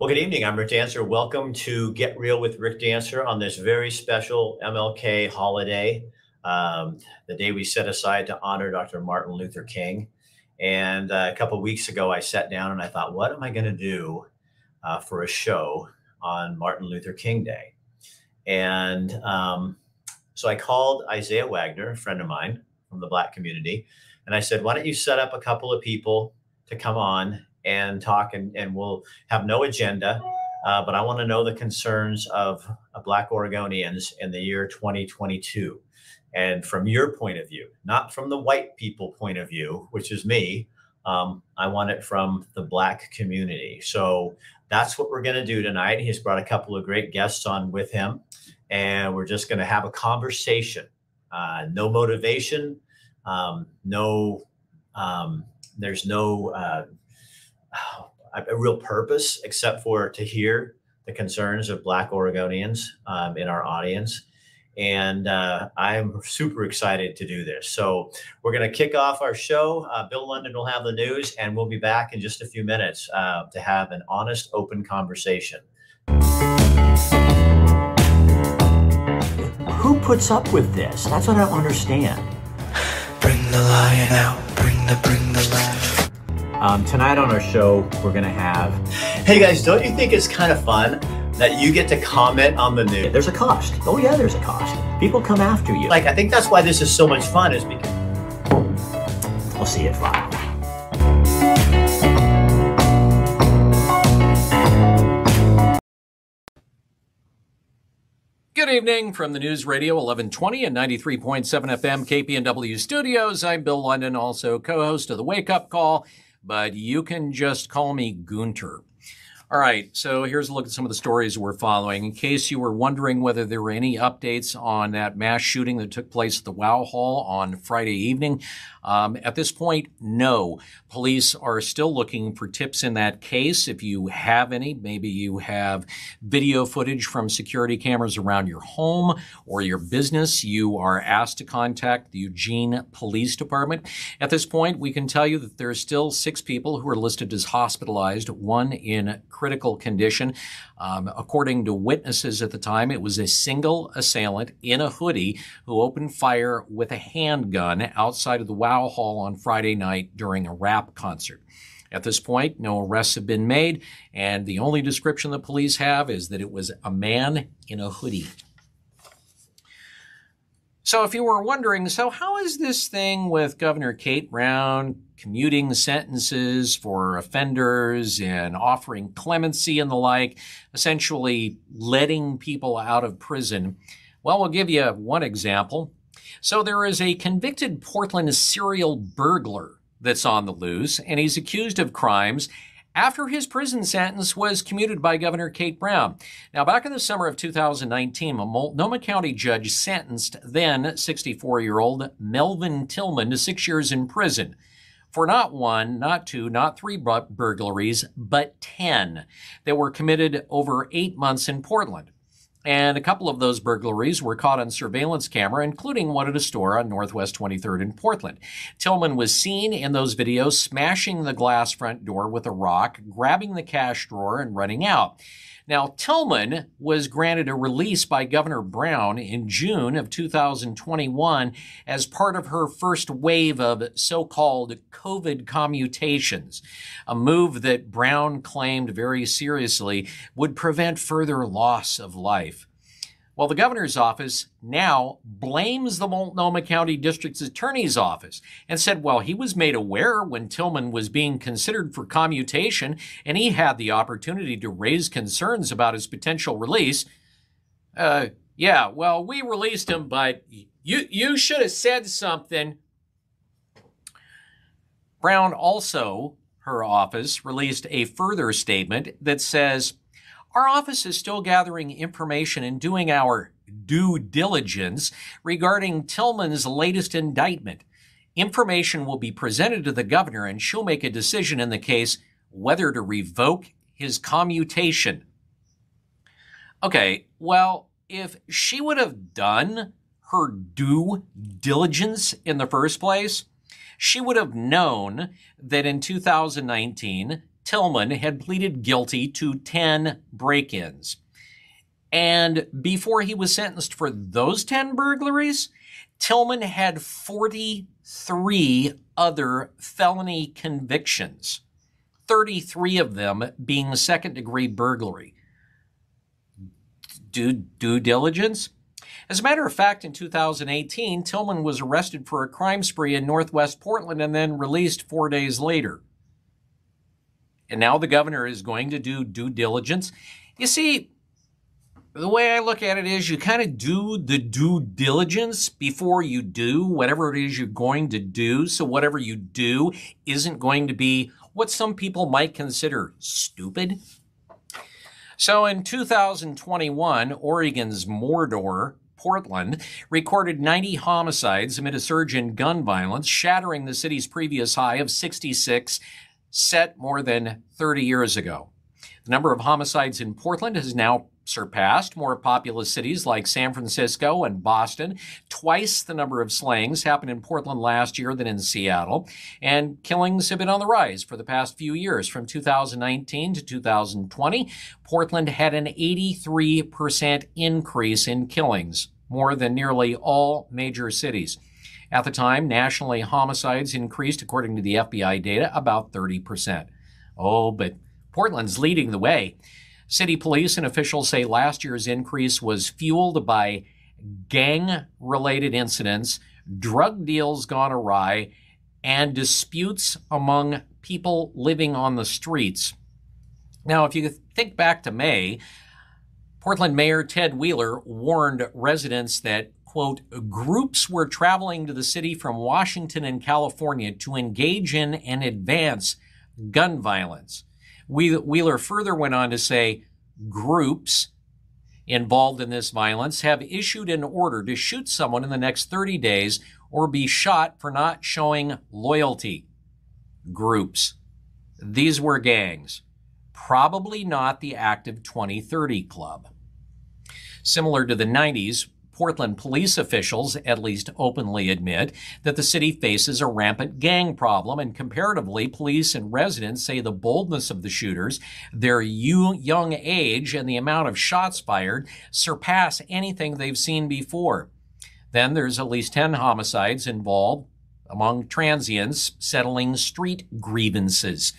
Well, good evening. I'm Rick Dancer. Welcome to Get Real with Rick Dancer on this very special MLK holiday, um, the day we set aside to honor Dr. Martin Luther King. And uh, a couple weeks ago, I sat down and I thought, what am I going to do uh, for a show on Martin Luther King Day? And um, so I called Isaiah Wagner, a friend of mine from the Black community, and I said, why don't you set up a couple of people to come on and talk, and, and we'll have no agenda. Uh, but I want to know the concerns of uh, Black Oregonians in the year 2022. And from your point of view, not from the white people point of view, which is me, um, I want it from the Black community. So that's what we're going to do tonight. He's brought a couple of great guests on with him, and we're just going to have a conversation. Uh, no motivation, um, no, um, there's no uh, a real purpose except for to hear the concerns of Black Oregonians um, in our audience. And uh, I'm super excited to do this. So, we're going to kick off our show. Uh, Bill London will have the news, and we'll be back in just a few minutes uh, to have an honest, open conversation. Who puts up with this? That's what I don't understand. Bring the lion out, bring the, bring the lion. Um, tonight on our show, we're going to have. Hey guys, don't you think it's kind of fun that you get to comment on the news? There's a cost. Oh, yeah, there's a cost. People come after you. Like, I think that's why this is so much fun, is because. We'll see you at five. Good evening from the News Radio 1120 and 93.7 FM KPNW studios. I'm Bill London, also co host of the Wake Up Call but you can just call me Gunter. All right, so here's a look at some of the stories we're following. In case you were wondering whether there were any updates on that mass shooting that took place at the Wow Hall on Friday evening, um, at this point, no. Police are still looking for tips in that case. If you have any, maybe you have video footage from security cameras around your home or your business, you are asked to contact the Eugene Police Department. At this point, we can tell you that there are still six people who are listed as hospitalized, one in critical condition. Um, according to witnesses at the time, it was a single assailant in a hoodie who opened fire with a handgun outside of the Wow Hall on Friday night during a rap concert. At this point, no arrests have been made, and the only description the police have is that it was a man in a hoodie. So, if you were wondering, so how is this thing with Governor Kate Brown commuting sentences for offenders and offering clemency and the like, essentially letting people out of prison. Well, we'll give you one example. So there is a convicted Portland serial burglar that's on the loose, and he's accused of crimes after his prison sentence was commuted by Governor Kate Brown. Now, back in the summer of 2019, a Multnomah County judge sentenced then 64 year old Melvin Tillman to six years in prison for not one, not two, not three burglaries, but 10 that were committed over eight months in Portland. And a couple of those burglaries were caught on surveillance camera, including one at a store on Northwest 23rd in Portland. Tillman was seen in those videos smashing the glass front door with a rock, grabbing the cash drawer, and running out. Now, Tillman was granted a release by Governor Brown in June of 2021 as part of her first wave of so called COVID commutations, a move that Brown claimed very seriously would prevent further loss of life. Well, the governor's office now blames the Multnomah County District's attorney's office and said, well, he was made aware when Tillman was being considered for commutation and he had the opportunity to raise concerns about his potential release. Uh, yeah, well, we released him, but you, you should have said something. Brown also, her office, released a further statement that says, our office is still gathering information and doing our due diligence regarding Tillman's latest indictment. Information will be presented to the governor and she'll make a decision in the case whether to revoke his commutation. Okay, well, if she would have done her due diligence in the first place, she would have known that in 2019, Tillman had pleaded guilty to 10 break ins. And before he was sentenced for those 10 burglaries, Tillman had 43 other felony convictions, 33 of them being second degree burglary. Due, due diligence? As a matter of fact, in 2018, Tillman was arrested for a crime spree in northwest Portland and then released four days later. And now the governor is going to do due diligence. You see, the way I look at it is you kind of do the due diligence before you do whatever it is you're going to do. So whatever you do isn't going to be what some people might consider stupid. So in 2021, Oregon's Mordor Portland recorded 90 homicides amid a surge in gun violence, shattering the city's previous high of 66 set more than 30 years ago. The number of homicides in Portland has now surpassed more populous cities like San Francisco and Boston. Twice the number of slayings happened in Portland last year than in Seattle. And killings have been on the rise for the past few years. From 2019 to 2020, Portland had an 83% increase in killings, more than nearly all major cities. At the time, nationally, homicides increased, according to the FBI data, about 30%. Oh, but Portland's leading the way. City police and officials say last year's increase was fueled by gang related incidents, drug deals gone awry, and disputes among people living on the streets. Now, if you think back to May, Portland Mayor Ted Wheeler warned residents that, quote, groups were traveling to the city from Washington and California to engage in and advance gun violence. Wheeler further went on to say groups involved in this violence have issued an order to shoot someone in the next 30 days or be shot for not showing loyalty. Groups. These were gangs. Probably not the active 2030 club. Similar to the 90s, Portland police officials at least openly admit that the city faces a rampant gang problem, and comparatively, police and residents say the boldness of the shooters, their young age, and the amount of shots fired surpass anything they've seen before. Then there's at least 10 homicides involved among transients settling street grievances.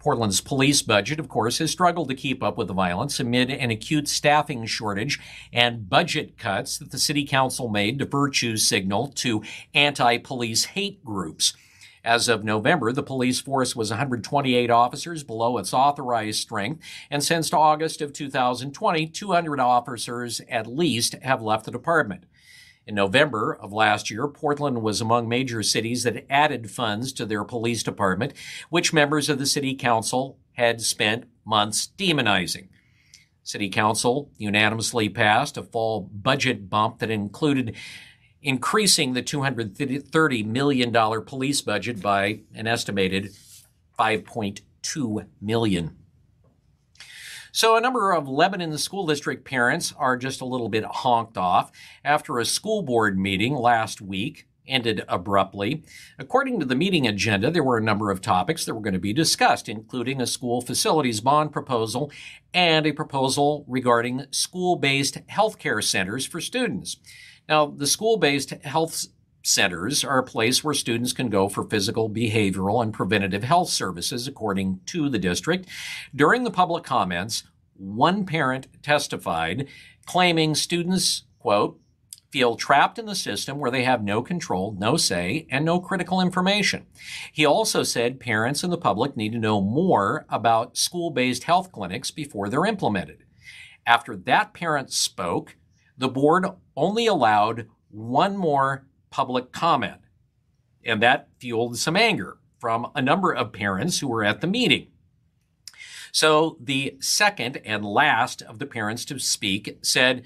Portland's police budget, of course, has struggled to keep up with the violence amid an acute staffing shortage and budget cuts that the city council made to virtue signal to anti-police hate groups. As of November, the police force was 128 officers below its authorized strength, and since August of 2020, 200 officers at least have left the department. In November of last year, Portland was among major cities that added funds to their police department, which members of the city council had spent months demonizing. City council unanimously passed a fall budget bump that included increasing the $230 million police budget by an estimated 5.2 million. So a number of Lebanon school district parents are just a little bit honked off after a school board meeting last week ended abruptly. According to the meeting agenda, there were a number of topics that were going to be discussed, including a school facilities bond proposal and a proposal regarding school-based healthcare centers for students. Now, the school-based health centers are a place where students can go for physical, behavioral, and preventative health services, according to the district. During the public comments, one parent testified claiming students, quote, feel trapped in the system where they have no control, no say, and no critical information. He also said parents and the public need to know more about school-based health clinics before they're implemented. After that parent spoke, the board only allowed one more public comment. And that fueled some anger from a number of parents who were at the meeting. So the second and last of the parents to speak said,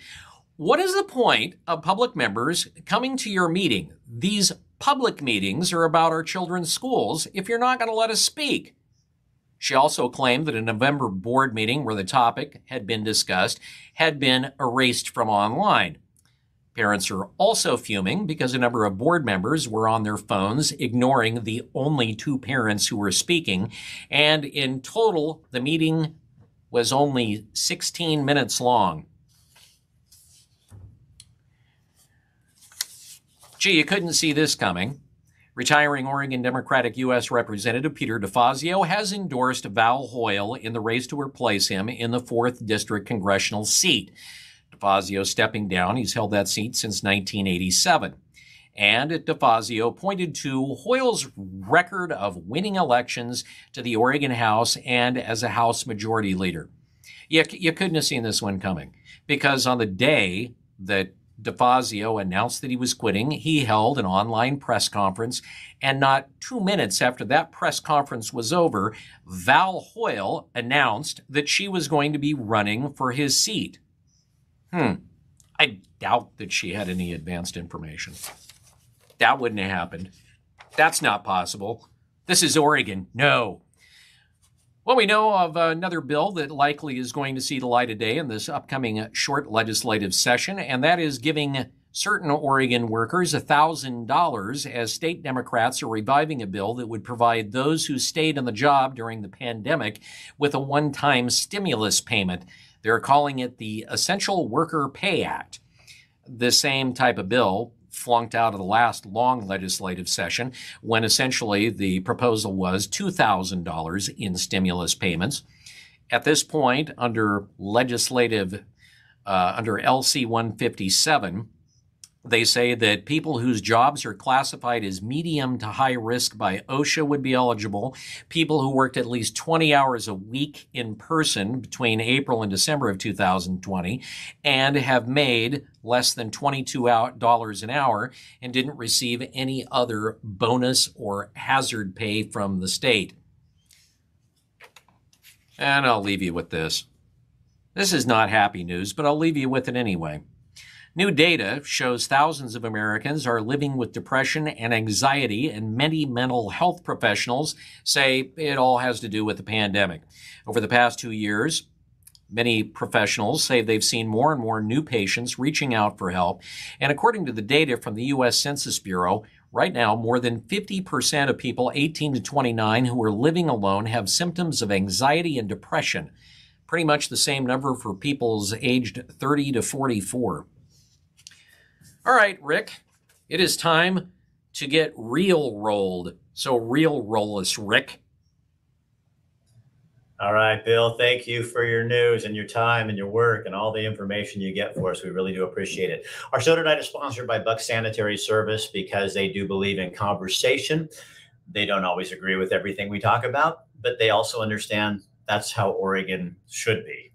What is the point of public members coming to your meeting? These public meetings are about our children's schools if you're not going to let us speak. She also claimed that a November board meeting where the topic had been discussed had been erased from online. Parents are also fuming because a number of board members were on their phones, ignoring the only two parents who were speaking. And in total, the meeting was only 16 minutes long. Gee, you couldn't see this coming. Retiring Oregon Democratic U.S. Representative Peter DeFazio has endorsed Val Hoyle in the race to replace him in the 4th District congressional seat. DeFazio stepping down. He's held that seat since 1987. And DeFazio pointed to Hoyle's record of winning elections to the Oregon House and as a House Majority Leader. You, you couldn't have seen this one coming because on the day that DeFazio announced that he was quitting, he held an online press conference. And not two minutes after that press conference was over, Val Hoyle announced that she was going to be running for his seat. Hmm. I doubt that she had any advanced information. That wouldn't have happened. That's not possible. This is Oregon. No. Well, we know of another bill that likely is going to see the light of day in this upcoming short legislative session, and that is giving certain Oregon workers $1,000 as state Democrats are reviving a bill that would provide those who stayed on the job during the pandemic with a one time stimulus payment. They're calling it the Essential Worker Pay Act. The same type of bill flunked out of the last long legislative session when essentially the proposal was $2,000 in stimulus payments. At this point, under legislative, uh, under LC 157, they say that people whose jobs are classified as medium to high risk by OSHA would be eligible. People who worked at least 20 hours a week in person between April and December of 2020 and have made less than $22 an hour and didn't receive any other bonus or hazard pay from the state. And I'll leave you with this. This is not happy news, but I'll leave you with it anyway. New data shows thousands of Americans are living with depression and anxiety, and many mental health professionals say it all has to do with the pandemic. Over the past two years, Many professionals say they've seen more and more new patients reaching out for help. And according to the data from the U.S. Census Bureau, right now, more than 50% of people 18 to 29 who are living alone have symptoms of anxiety and depression. Pretty much the same number for people's aged 30 to 44. All right, Rick, it is time to get real rolled. So, real roll us, Rick. All right, Bill, thank you for your news and your time and your work and all the information you get for us. We really do appreciate it. Our show tonight is sponsored by Buck Sanitary Service because they do believe in conversation. They don't always agree with everything we talk about, but they also understand that's how Oregon should be.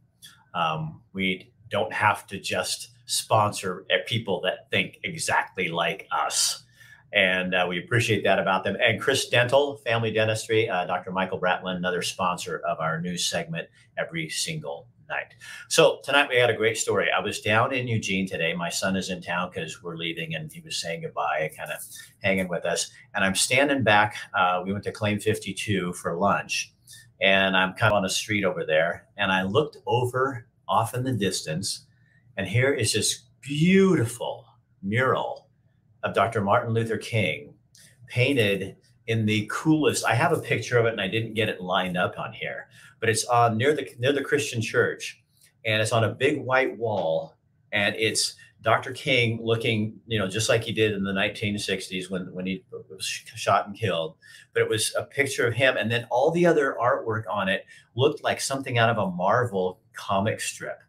Um, we don't have to just sponsor at people that think exactly like us. And uh, we appreciate that about them. And Chris Dental, Family Dentistry, uh, Dr. Michael Bratlin, another sponsor of our news segment every single night. So tonight we had a great story. I was down in Eugene today. My son is in town because we're leaving and he was saying goodbye, kind of hanging with us. And I'm standing back. Uh, we went to Claim 52 for lunch. And I'm kind of on a street over there. And I looked over off in the distance and here is this beautiful mural of Dr. Martin Luther King painted in the coolest. I have a picture of it and I didn't get it lined up on here, but it's on near the near the Christian church and it's on a big white wall and it's Dr. King looking, you know, just like he did in the 1960s when, when he was shot and killed. But it was a picture of him. And then all the other artwork on it looked like something out of a Marvel comic strip.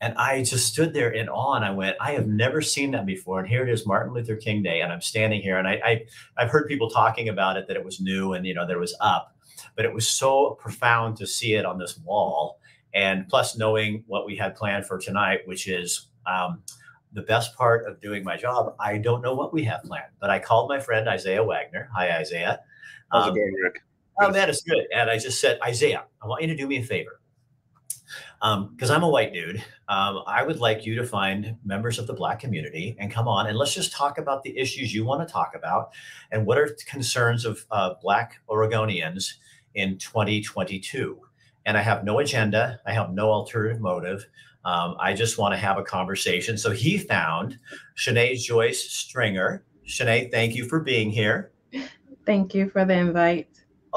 And I just stood there in awe and I went, I have never seen that before. And here it is, Martin Luther King Day. And I'm standing here and I, I have heard people talking about it, that it was new and, you know, there was up, but it was so profound to see it on this wall. And plus knowing what we had planned for tonight, which is um, the best part of doing my job. I don't know what we have planned, but I called my friend Isaiah Wagner. Hi, Isaiah. How's um, it going, Rick? Oh, man, it's good. And I just said, Isaiah, I want you to do me a favor because um, I'm a white dude. Um, I would like you to find members of the Black community and come on and let's just talk about the issues you want to talk about and what are concerns of uh, Black Oregonians in 2022. and I have no agenda. I have no alternative motive. Um, I just want to have a conversation. So he found Shanae Joyce Stringer. Shanae, thank you for being here. Thank you for the invite.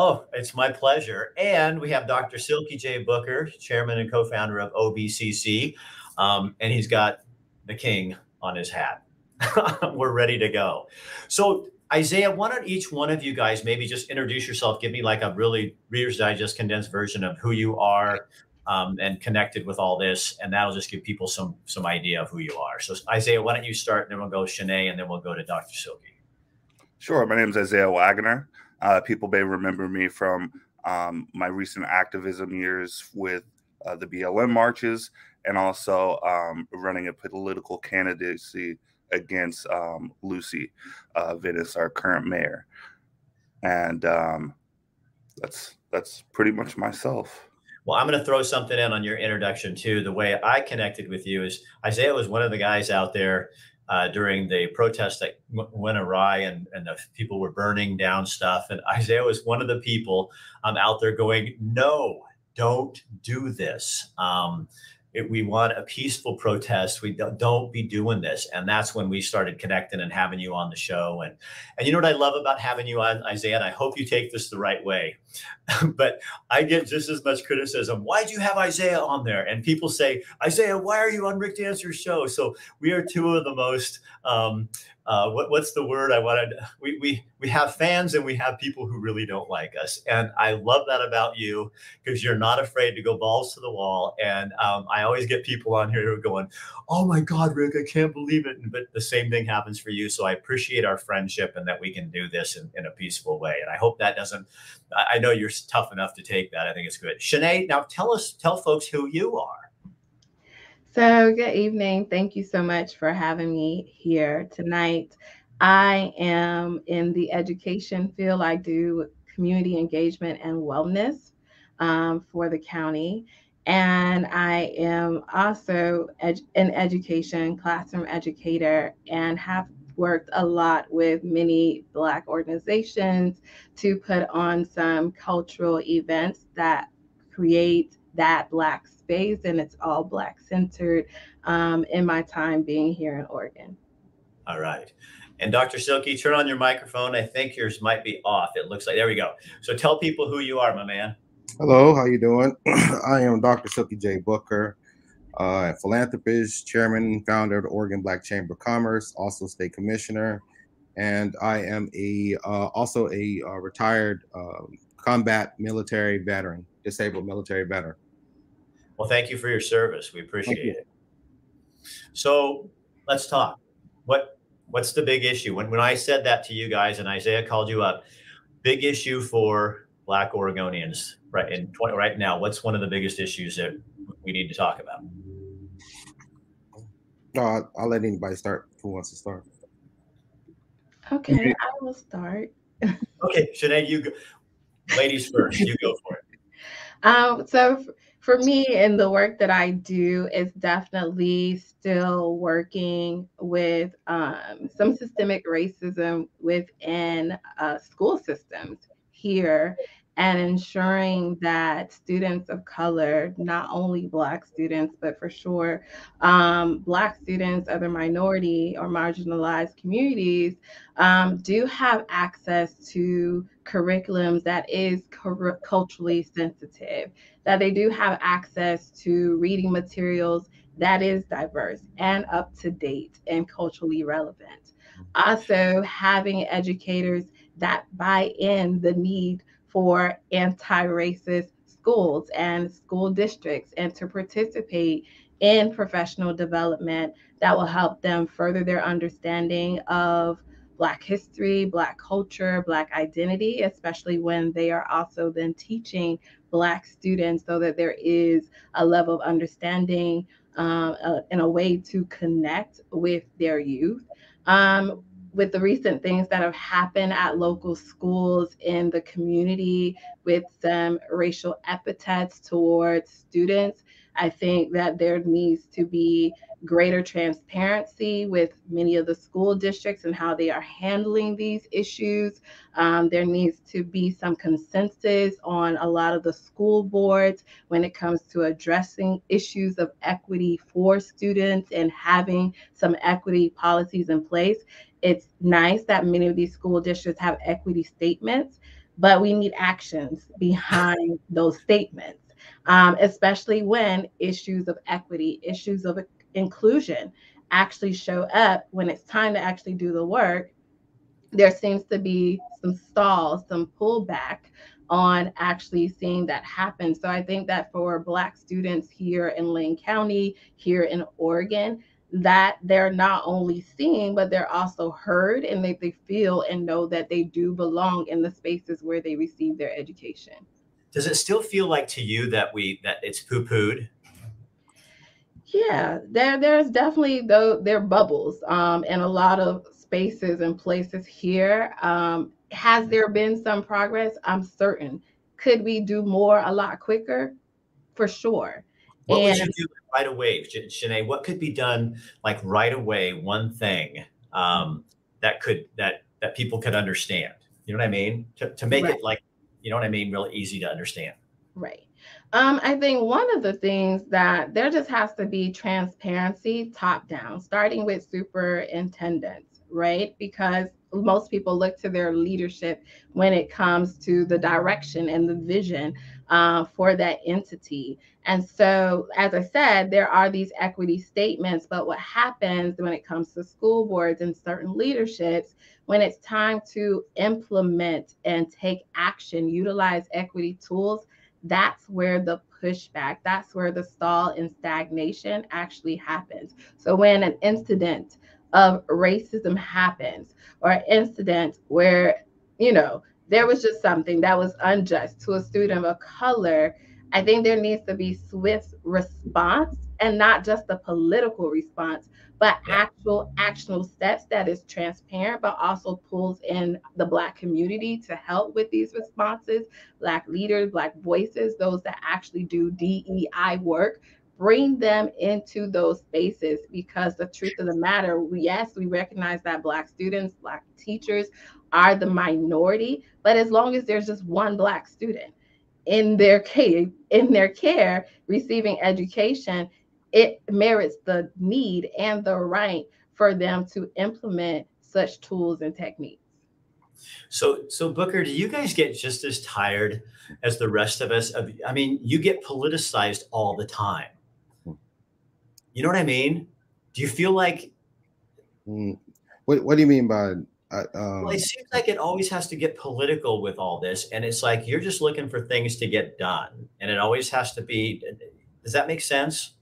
Oh, it's my pleasure. And we have Dr. Silky J. Booker, chairman and co founder of OBCC. Um, and he's got the king on his hat. We're ready to go. So, Isaiah, why don't each one of you guys maybe just introduce yourself? Give me like a really Reader's Digest condensed version of who you are um, and connected with all this, and that'll just give people some some idea of who you are. So, Isaiah, why don't you start, and then we'll go Shanae, and then we'll go to Dr. Silky. Sure. My name is Isaiah Wagner. Uh, people may remember me from um, my recent activism years with uh, the BLM marches and also um, running a political candidacy against um, Lucy uh, Vinis, our current mayor. And um, that's that's pretty much myself. Well, I'm going to throw something in on your introduction too. The way I connected with you is Isaiah was one of the guys out there uh, during the protest that went awry and, and the people were burning down stuff. And Isaiah was one of the people um, out there going, no, don't do this. Um, it, we want a peaceful protest. We don't, don't be doing this. And that's when we started connecting and having you on the show. And and you know what I love about having you on, Isaiah, and I hope you take this the right way. but I get just as much criticism. Why do you have Isaiah on there? And people say, Isaiah, why are you on Rick Dancer's show? So we are two of the most um, uh, what, what's the word I wanted? We, we, we have fans and we have people who really don't like us. And I love that about you because you're not afraid to go balls to the wall. And um, I always get people on here who are going, Oh my God, Rick, I can't believe it. But the same thing happens for you. So I appreciate our friendship and that we can do this in, in a peaceful way. And I hope that doesn't, I know you're tough enough to take that. I think it's good. Shanae, now tell us, tell folks who you are. So, good evening. Thank you so much for having me here tonight. I am in the education field. I do community engagement and wellness um, for the county. And I am also ed- an education classroom educator and have worked a lot with many Black organizations to put on some cultural events that create that Black space and it's all Black centered um, in my time being here in Oregon. All right. And Dr. Silky, turn on your microphone. I think yours might be off. It looks like there we go. So tell people who you are, my man. Hello, how you doing? I am Dr. Silky J. Booker, uh, philanthropist, chairman, founder of the Oregon Black Chamber of Commerce, also state commissioner, and I am a uh, also a uh, retired um, combat military veteran, disabled military veteran. Well, thank you for your service. We appreciate it. So let's talk. What what's the big issue? When when I said that to you guys and Isaiah called you up, big issue for Black Oregonians right in 20, right now. What's one of the biggest issues that we need to talk about? No, I'll, I'll let anybody start who wants to start. Okay, I will start. Okay, Shanae, you go. Ladies first. You go for it. Um, so f- for me and the work that I do is definitely still working with um, some systemic racism within uh, school systems here and ensuring that students of color, not only Black students, but for sure um, Black students, other minority or marginalized communities, um, do have access to curriculums that is cur- culturally sensitive, that they do have access to reading materials that is diverse and up to date and culturally relevant. Also, having educators that buy in the need for anti racist schools and school districts and to participate in professional development that will help them further their understanding of Black history, Black culture, Black identity, especially when they are also then teaching Black students so that there is a level of understanding um, uh, and a way to connect with their youth. Um, with the recent things that have happened at local schools in the community with some racial epithets towards students, I think that there needs to be greater transparency with many of the school districts and how they are handling these issues. Um, there needs to be some consensus on a lot of the school boards when it comes to addressing issues of equity for students and having some equity policies in place. It's nice that many of these school districts have equity statements, but we need actions behind those statements. Um, especially when issues of equity, issues of inclusion actually show up when it's time to actually do the work, there seems to be some stalls, some pullback on actually seeing that happen. So I think that for Black students here in Lane County, here in Oregon, that they're not only seen, but they're also heard and that they feel and know that they do belong in the spaces where they receive their education. Does it still feel like to you that we that it's poo-pooed yeah, there there's definitely though there bubbles um, and a lot of spaces and places here. Um, has there been some progress? I'm certain. Could we do more a lot quicker? For sure. What and, would you do right away, Shanae? What could be done like right away? One thing um, that could that that people could understand. You know what I mean? To to make right. it like you know what I mean, really easy to understand. Right. Um, I think one of the things that there just has to be transparency top down, starting with superintendents, right? Because most people look to their leadership when it comes to the direction and the vision uh, for that entity. And so, as I said, there are these equity statements, but what happens when it comes to school boards and certain leaderships, when it's time to implement and take action, utilize equity tools, that's where the pushback, that's where the stall and stagnation actually happens. So when an incident of racism happens, or an incident where, you know, there was just something that was unjust to a student of color, I think there needs to be swift response and not just a political response, but actual actionable steps that is transparent, but also pulls in the Black community to help with these responses, Black leaders, Black voices, those that actually do DEI work. Bring them into those spaces because the truth of the matter, yes, we recognize that Black students, Black teachers are the minority, but as long as there's just one Black student in their care, in their care, receiving education, it merits the need and the right for them to implement such tools and techniques. So, so Booker, do you guys get just as tired as the rest of us? Of, I mean, you get politicized all the time. You know what I mean? Do you feel like? Mm. What What do you mean by? Uh, um, well, it seems like it always has to get political with all this, and it's like you're just looking for things to get done, and it always has to be. Does that make sense?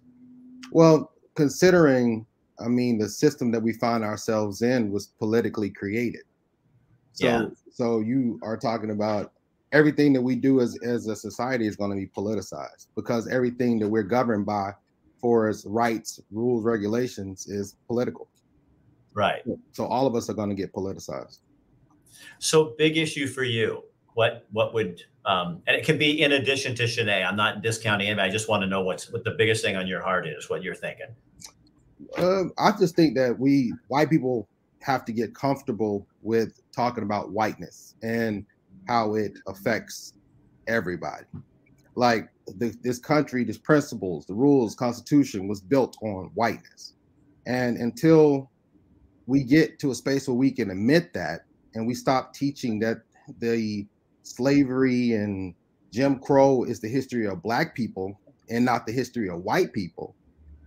Well, considering, I mean, the system that we find ourselves in was politically created. So, yeah. so you are talking about everything that we do as, as a society is going to be politicized because everything that we're governed by for as rights, rules, regulations is political. Right. So all of us are going to get politicized. So big issue for you. What what would um, and it can be in addition to Shanae. I'm not discounting anybody. I just want to know what's what the biggest thing on your heart is, what you're thinking. Um, I just think that we white people have to get comfortable with talking about whiteness and how it affects everybody. Like the, this country, these principles, the rules, constitution was built on whiteness. And until we get to a space where we can admit that and we stop teaching that the slavery and Jim Crow is the history of black people and not the history of white people,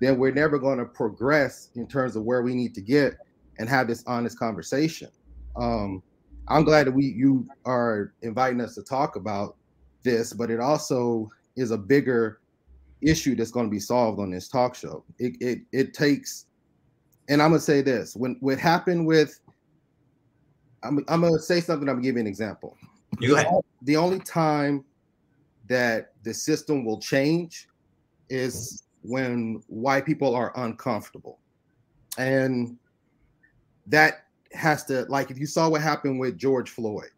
then we're never going to progress in terms of where we need to get and have this honest conversation. Um, I'm glad that we you are inviting us to talk about this, but it also is a bigger issue that's going to be solved on this talk show. It it it takes, and I'm gonna say this: when what happened with, I'm I'm gonna say something. I'm gonna give you an example. You go ahead. The only time that the system will change is when white people are uncomfortable. And that has to, like, if you saw what happened with George Floyd,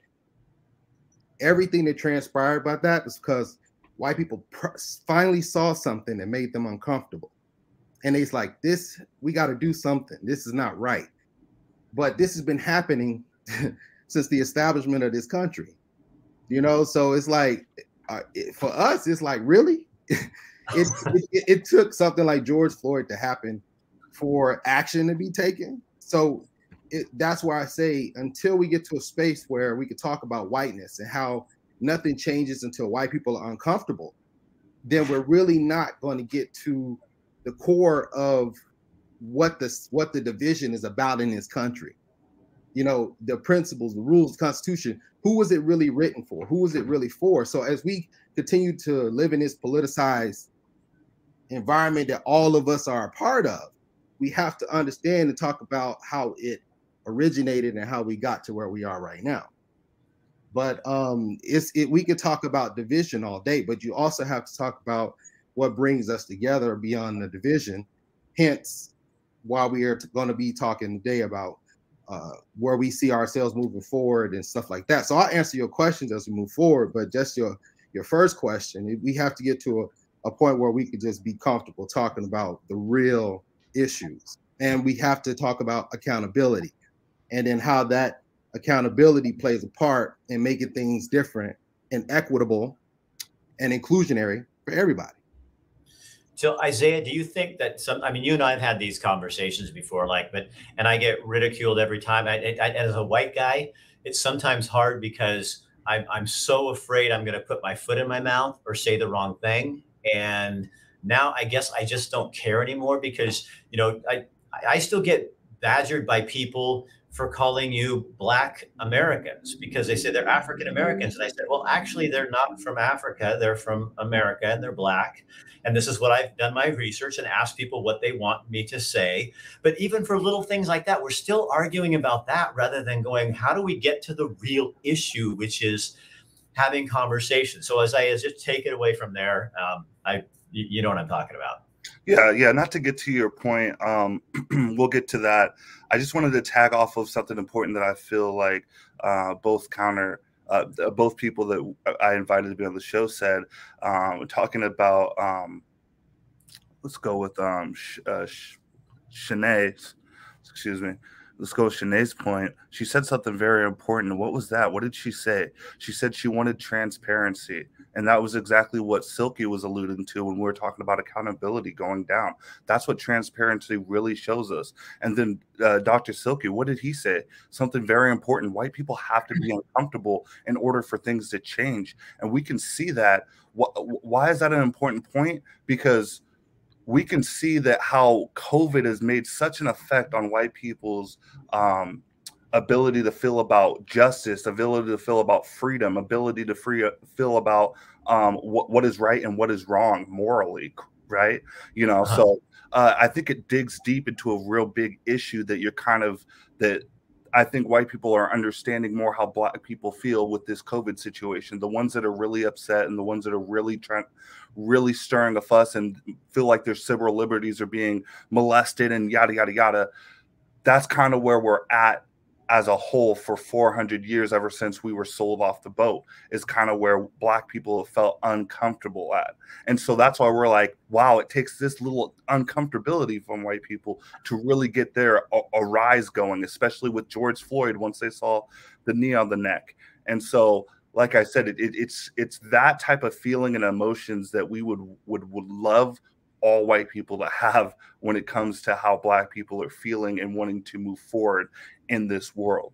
everything that transpired about that is because white people pr- finally saw something that made them uncomfortable. And it's like, this, we got to do something. This is not right. But this has been happening since the establishment of this country. You know, so it's like, uh, it, for us, it's like, really? it, it, it took something like George Floyd to happen for action to be taken. So that's why I say until we get to a space where we could talk about whiteness and how nothing changes until white people are uncomfortable, then we're really not going to get to the core of what the what the division is about in this country. You know, the principles, the rules, the constitution. Who was it really written for? Who was it really for? So as we continue to live in this politicized environment that all of us are a part of, we have to understand and talk about how it originated and how we got to where we are right now. But um, it's it, we could talk about division all day, but you also have to talk about what brings us together beyond the division. Hence, why we are going to be talking today about uh, where we see ourselves moving forward and stuff like that. So I'll answer your questions as we move forward, but just your your first question, we have to get to a, a point where we could just be comfortable talking about the real issues, and we have to talk about accountability and then how that accountability plays a part in making things different and equitable and inclusionary for everybody. So Isaiah, do you think that some? I mean, you and I have had these conversations before, like, but and I get ridiculed every time. I, I, as a white guy, it's sometimes hard because I'm I'm so afraid I'm going to put my foot in my mouth or say the wrong thing, and now I guess I just don't care anymore because you know I I still get badgered by people for calling you black Americans because they say they're African Americans. And I said, well, actually, they're not from Africa. They're from America and they're black. And this is what I've done my research and asked people what they want me to say. But even for little things like that, we're still arguing about that rather than going, how do we get to the real issue, which is having conversations. So as I just take it away from there, um, I you know what I'm talking about. Yeah, yeah. Not to get to your point, um, we'll get to that. I just wanted to tag off of something important that I feel like uh, both counter, uh, both people that I invited to be on the show said, um, talking about. Um, let's go with um, Sh- uh, Sh- Shanae. Excuse me let's go with Shanae's point. She said something very important. What was that? What did she say? She said she wanted transparency. And that was exactly what Silky was alluding to when we were talking about accountability going down. That's what transparency really shows us. And then uh, Dr. Silky, what did he say? Something very important. White people have to be uncomfortable in order for things to change. And we can see that. Why is that an important point? Because we can see that how COVID has made such an effect on white people's um, ability to feel about justice, ability to feel about freedom, ability to free, feel about um, what, what is right and what is wrong morally, right? You know, uh-huh. so uh, I think it digs deep into a real big issue that you're kind of that I think white people are understanding more how black people feel with this COVID situation. The ones that are really upset and the ones that are really trying, really stirring a fuss and feel like their civil liberties are being molested and yada, yada, yada. That's kind of where we're at as a whole for 400 years ever since we were sold off the boat is kind of where black people have felt uncomfortable at. And so that's why we're like wow it takes this little uncomfortability from white people to really get their a rise going especially with george floyd once they saw the knee on the neck. And so like i said it, it, it's it's that type of feeling and emotions that we would would would love all white people to have when it comes to how black people are feeling and wanting to move forward in this world.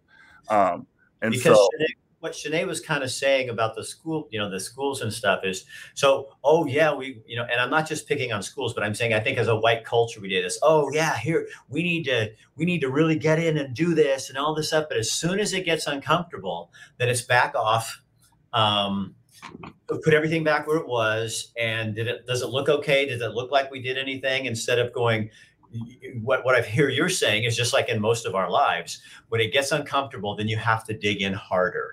Um, and because so, Shanae, what Shanae was kind of saying about the school, you know, the schools and stuff is so, oh, yeah, we, you know, and I'm not just picking on schools, but I'm saying I think as a white culture, we did this. Oh, yeah, here, we need to, we need to really get in and do this and all this stuff. But as soon as it gets uncomfortable, then it's back off. Um, put everything back where it was and did it does it look okay does it look like we did anything instead of going what, what i hear you're saying is just like in most of our lives when it gets uncomfortable then you have to dig in harder